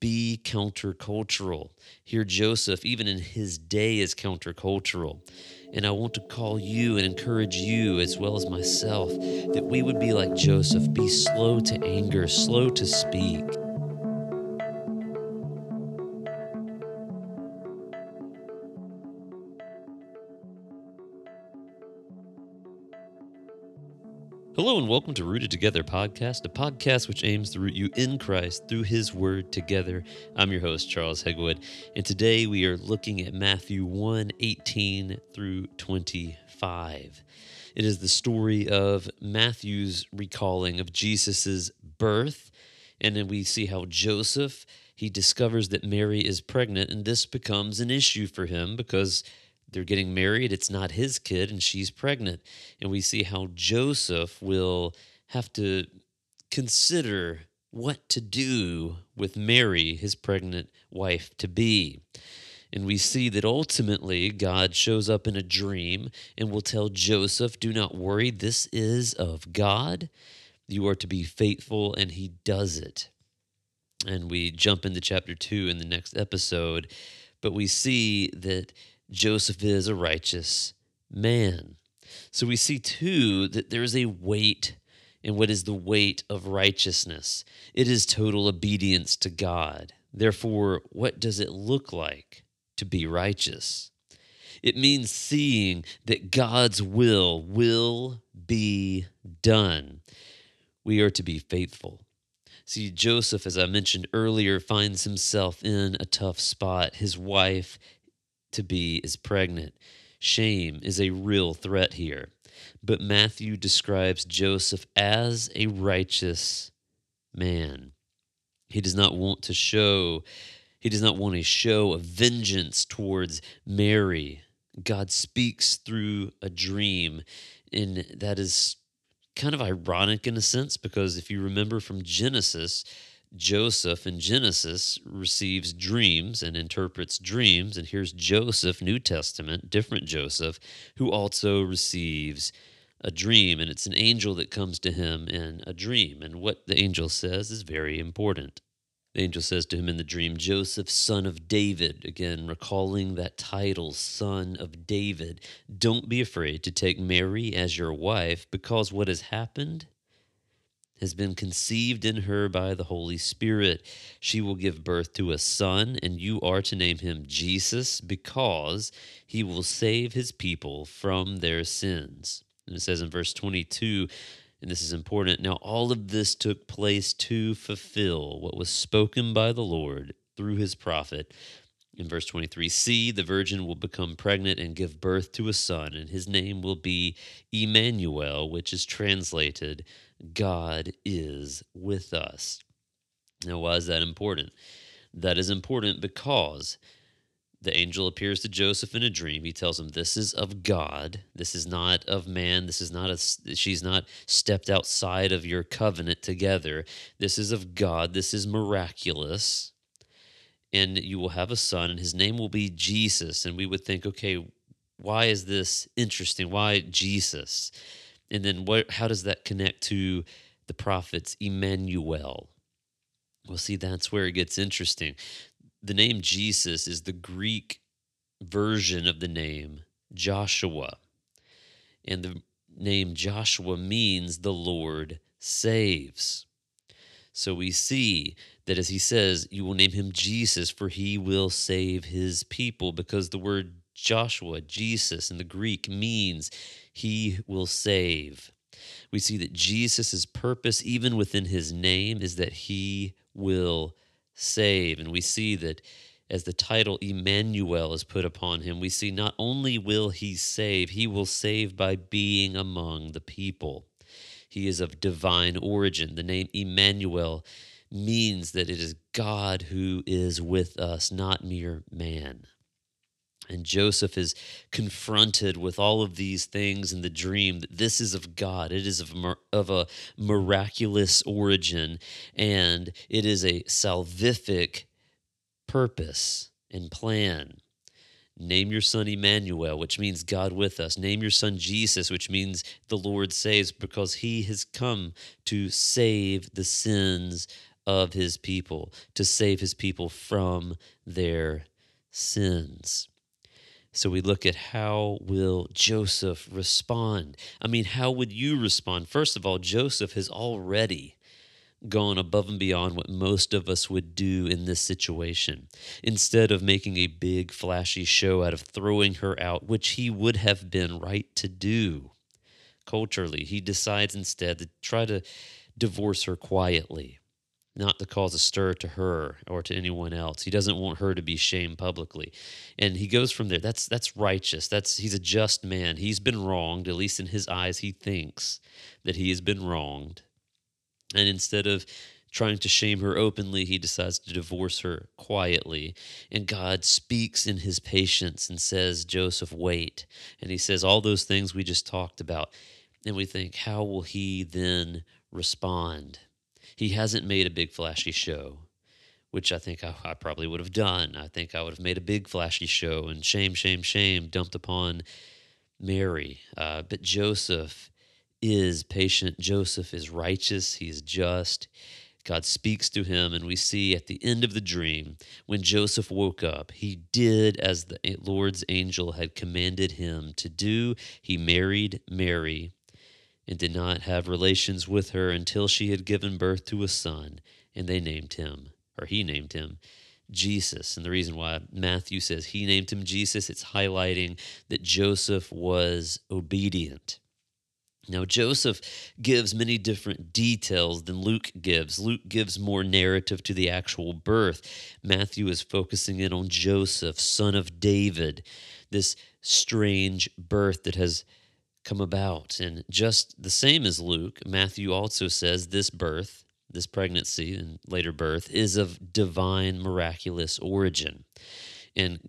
be countercultural. Here, Joseph, even in his day, is countercultural. And I want to call you and encourage you, as well as myself, that we would be like Joseph be slow to anger, slow to speak. Hello and welcome to Rooted Together podcast, a podcast which aims to root you in Christ through his word together. I'm your host, Charles Hegwood, and today we are looking at Matthew 1 18 through 25. It is the story of Matthew's recalling of Jesus's birth, and then we see how Joseph he discovers that Mary is pregnant, and this becomes an issue for him because they're getting married. It's not his kid, and she's pregnant. And we see how Joseph will have to consider what to do with Mary, his pregnant wife to be. And we see that ultimately God shows up in a dream and will tell Joseph, Do not worry, this is of God. You are to be faithful, and he does it. And we jump into chapter two in the next episode, but we see that Joseph is a righteous man. So we see too that there is a weight in what is the weight of righteousness. It is total obedience to God. Therefore, what does it look like to be righteous? It means seeing that God's will will be done. We are to be faithful. See, Joseph, as I mentioned earlier, finds himself in a tough spot. His wife to be is pregnant. Shame is a real threat here. But Matthew describes Joseph as a righteous man. He does not want to show, he does not want a show of vengeance towards Mary. God speaks through a dream, and that is kind of ironic in a sense because if you remember from Genesis, Joseph in Genesis receives dreams and interprets dreams. And here's Joseph, New Testament, different Joseph, who also receives a dream. And it's an angel that comes to him in a dream. And what the angel says is very important. The angel says to him in the dream, Joseph, son of David, again, recalling that title, son of David, don't be afraid to take Mary as your wife, because what has happened has been conceived in her by the Holy Spirit. She will give birth to a son, and you are to name him Jesus because he will save his people from their sins. And it says in verse 22, and this is important now, all of this took place to fulfill what was spoken by the Lord through his prophet. In verse 23, see, the virgin will become pregnant and give birth to a son, and his name will be Emmanuel, which is translated God is with us. Now, why is that important? That is important because the angel appears to Joseph in a dream. He tells him, This is of God. This is not of man. This is not a, she's not stepped outside of your covenant together. This is of God. This is miraculous. And you will have a son, and his name will be Jesus. And we would think, okay, why is this interesting? Why Jesus? And then what how does that connect to the prophets Emmanuel? Well, see, that's where it gets interesting. The name Jesus is the Greek version of the name Joshua. And the name Joshua means the Lord saves. So we see that as he says, you will name him Jesus, for he will save his people, because the word Joshua, Jesus in the Greek means he will save. We see that Jesus' purpose, even within his name, is that he will save. And we see that as the title Emmanuel is put upon him, we see not only will he save, he will save by being among the people. He is of divine origin. The name Emmanuel means that it is God who is with us, not mere man. And Joseph is confronted with all of these things in the dream that this is of God. It is of, of a miraculous origin, and it is a salvific purpose and plan. Name your son Emmanuel, which means God with us. Name your son Jesus, which means the Lord saves, because he has come to save the sins of his people to save his people from their sins. So we look at how will Joseph respond? I mean, how would you respond? First of all, Joseph has already gone above and beyond what most of us would do in this situation. Instead of making a big flashy show out of throwing her out, which he would have been right to do culturally, he decides instead to try to divorce her quietly not to cause a stir to her or to anyone else. He doesn't want her to be shamed publicly. And he goes from there. That's that's righteous. That's he's a just man. He's been wronged, at least in his eyes he thinks that he has been wronged. And instead of trying to shame her openly, he decides to divorce her quietly. And God speaks in his patience and says, Joseph, wait. And he says all those things we just talked about. And we think, how will he then respond? He hasn't made a big flashy show, which I think I, I probably would have done. I think I would have made a big flashy show and shame, shame, shame dumped upon Mary. Uh, but Joseph is patient. Joseph is righteous. He is just. God speaks to him, and we see at the end of the dream, when Joseph woke up, he did as the Lord's angel had commanded him to do. He married Mary and did not have relations with her until she had given birth to a son, and they named him, or he named him, Jesus. And the reason why Matthew says he named him Jesus, it's highlighting that Joseph was obedient. Now, Joseph gives many different details than Luke gives. Luke gives more narrative to the actual birth. Matthew is focusing in on Joseph, son of David, this strange birth that has come about. And just the same as Luke, Matthew also says this birth, this pregnancy and later birth, is of divine, miraculous origin. And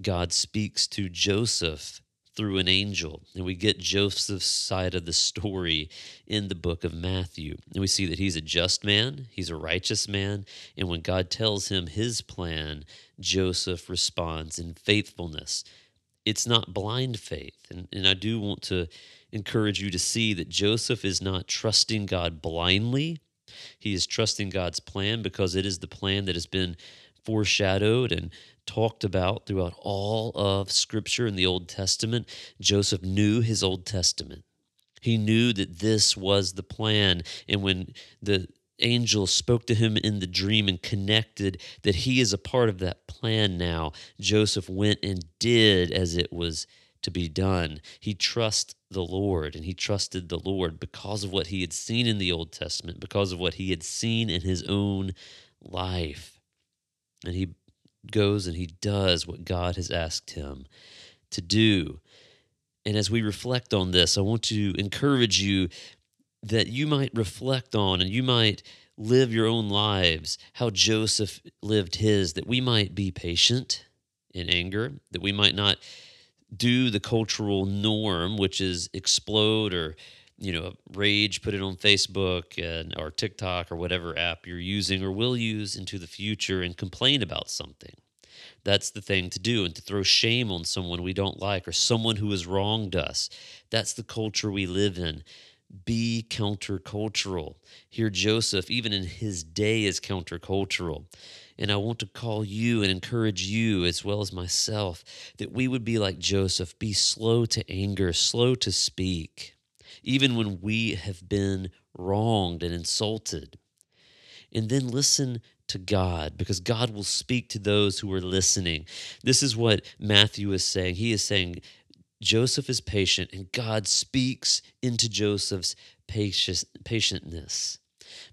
God speaks to Joseph through an angel. And we get Joseph's side of the story in the book of Matthew. And we see that he's a just man, he's a righteous man. And when God tells him his plan, Joseph responds in faithfulness it's not blind faith. And, and I do want to encourage you to see that Joseph is not trusting God blindly. He is trusting God's plan because it is the plan that has been foreshadowed and talked about throughout all of Scripture in the Old Testament. Joseph knew his Old Testament. He knew that this was the plan. And when the angel spoke to him in the dream and connected that he is a part of that plan now. Joseph went and did as it was to be done. He trusted the Lord and he trusted the Lord because of what he had seen in the Old Testament, because of what he had seen in his own life. And he goes and he does what God has asked him to do. And as we reflect on this, I want to encourage you that you might reflect on and you might live your own lives, how Joseph lived his, that we might be patient in anger, that we might not do the cultural norm, which is explode or you know rage, put it on Facebook and or TikTok or whatever app you're using or will use into the future and complain about something. That's the thing to do, and to throw shame on someone we don't like or someone who has wronged us. That's the culture we live in be countercultural. Here, Joseph, even in his day, is countercultural. And I want to call you and encourage you, as well as myself, that we would be like Joseph, be slow to anger, slow to speak, even when we have been wronged and insulted. And then listen to God because God will speak to those who are listening. This is what Matthew is saying. He is saying, Joseph is patient, and God speaks into Joseph's patientness.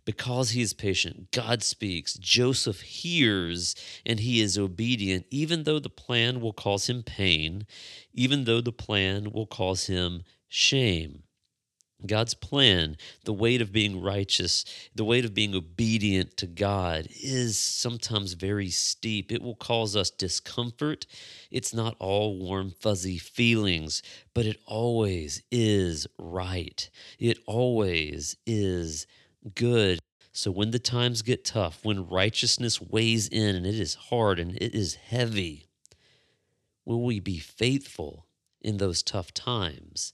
Because he is patient, God speaks. Joseph hears and he is obedient, even though the plan will cause him pain, even though the plan will cause him shame. God's plan, the weight of being righteous, the weight of being obedient to God is sometimes very steep. It will cause us discomfort. It's not all warm, fuzzy feelings, but it always is right. It always is good. So when the times get tough, when righteousness weighs in and it is hard and it is heavy, will we be faithful in those tough times?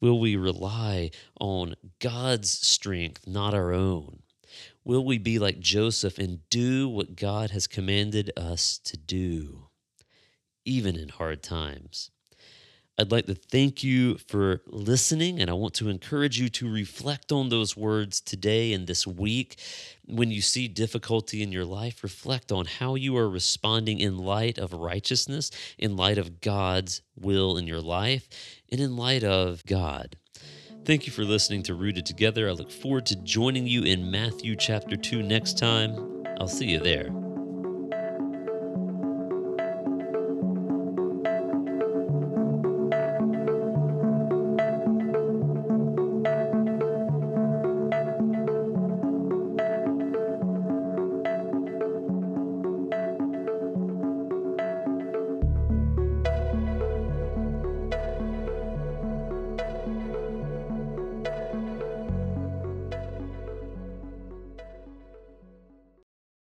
Will we rely on God's strength, not our own? Will we be like Joseph and do what God has commanded us to do, even in hard times? I'd like to thank you for listening, and I want to encourage you to reflect on those words today and this week. When you see difficulty in your life, reflect on how you are responding in light of righteousness, in light of God's will in your life, and in light of God. Thank you for listening to Rooted Together. I look forward to joining you in Matthew chapter 2 next time. I'll see you there.